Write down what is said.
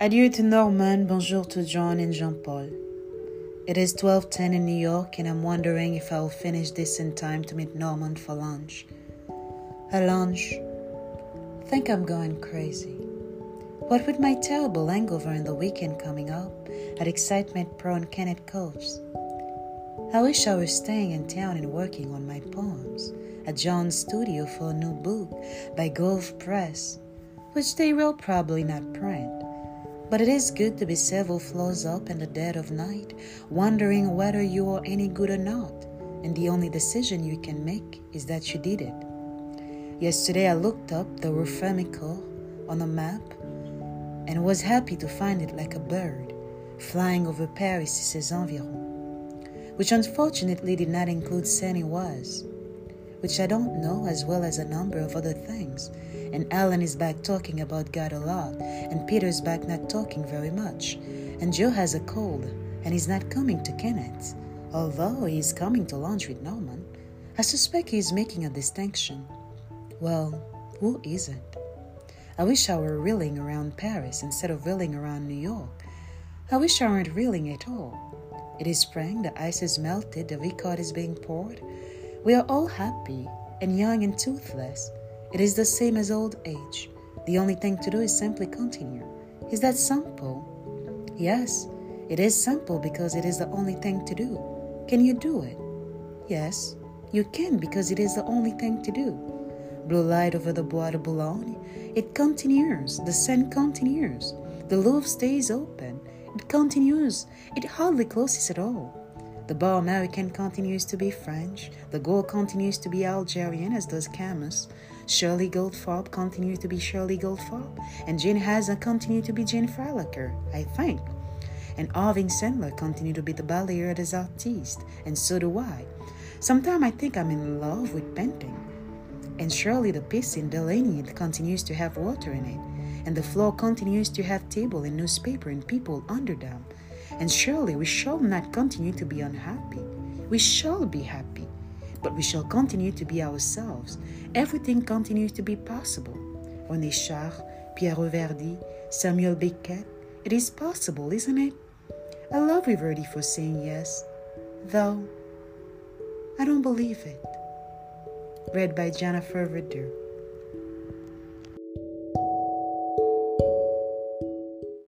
Adieu to Norman, bonjour to Joan and Jean Paul. It is 12:10 in New York and I'm wondering if I'll finish this in time to meet Norman for lunch. At lunch, think I'm going crazy. What with my terrible hangover and the weekend coming up, at excitement prone Kenneth Koch's. I wish I was staying in town and working on my poems at Joan's studio for a new book by Grove Press, which they will probably not print. But it is good to be several floors up in the dead of night, wondering whether you are any good or not, and the only decision you can make is that you did it. Yesterday I looked up the Rue on a map and was happy to find it like a bird flying over Paris et ses environs, which unfortunately did not include Seine-Oise, which I don't know as well as a number of other things and Allen is back talking about God a lot, and Peter's back not talking very much, and Joe has a cold, and he's not coming to Kenneth, although he's coming to lunch with Norman. I suspect he's making a distinction. Well, who isn't? I wish I were reeling around Paris instead of reeling around New York. I wish I weren't reeling at all. It is spring, the ice is melted, the Ricard is being poured. We are all happy and young and toothless. It is the same as old age. The only thing to do is simply continue. Is that simple? Yes, it is simple because it is the only thing to do. Can you do it? Yes, you can because it is the only thing to do. Blue light over the Bois de Boulogne. It continues. The sun continues. The Louvre stays open. It continues. It hardly closes at all. The bar American continues to be French. De Gaulle continues to be Algerian, as does Camus. Shirley Goldfarb continues to be Shirley Goldfarb, and Jane Hazan continued to be Jane Freilicher, I think. And Irving Sandler continued to be the Balayeur des Artistes, and so do I. Sometimes I think I'm in love with painting. And surely the Piscine Deligny continues to have water in it, and the Flore continues to have table and newspaper and people under them. And surely we shall not continue to be unhappy. We shall be happy but we shall continue to be ourselves. Everything continues to be possible. René Char, Pierre Reverdy, Samuel Beckett, it is possible, isn't it? I love Verdi for saying yes, though I don't believe it. Read by Jennifer Ritter.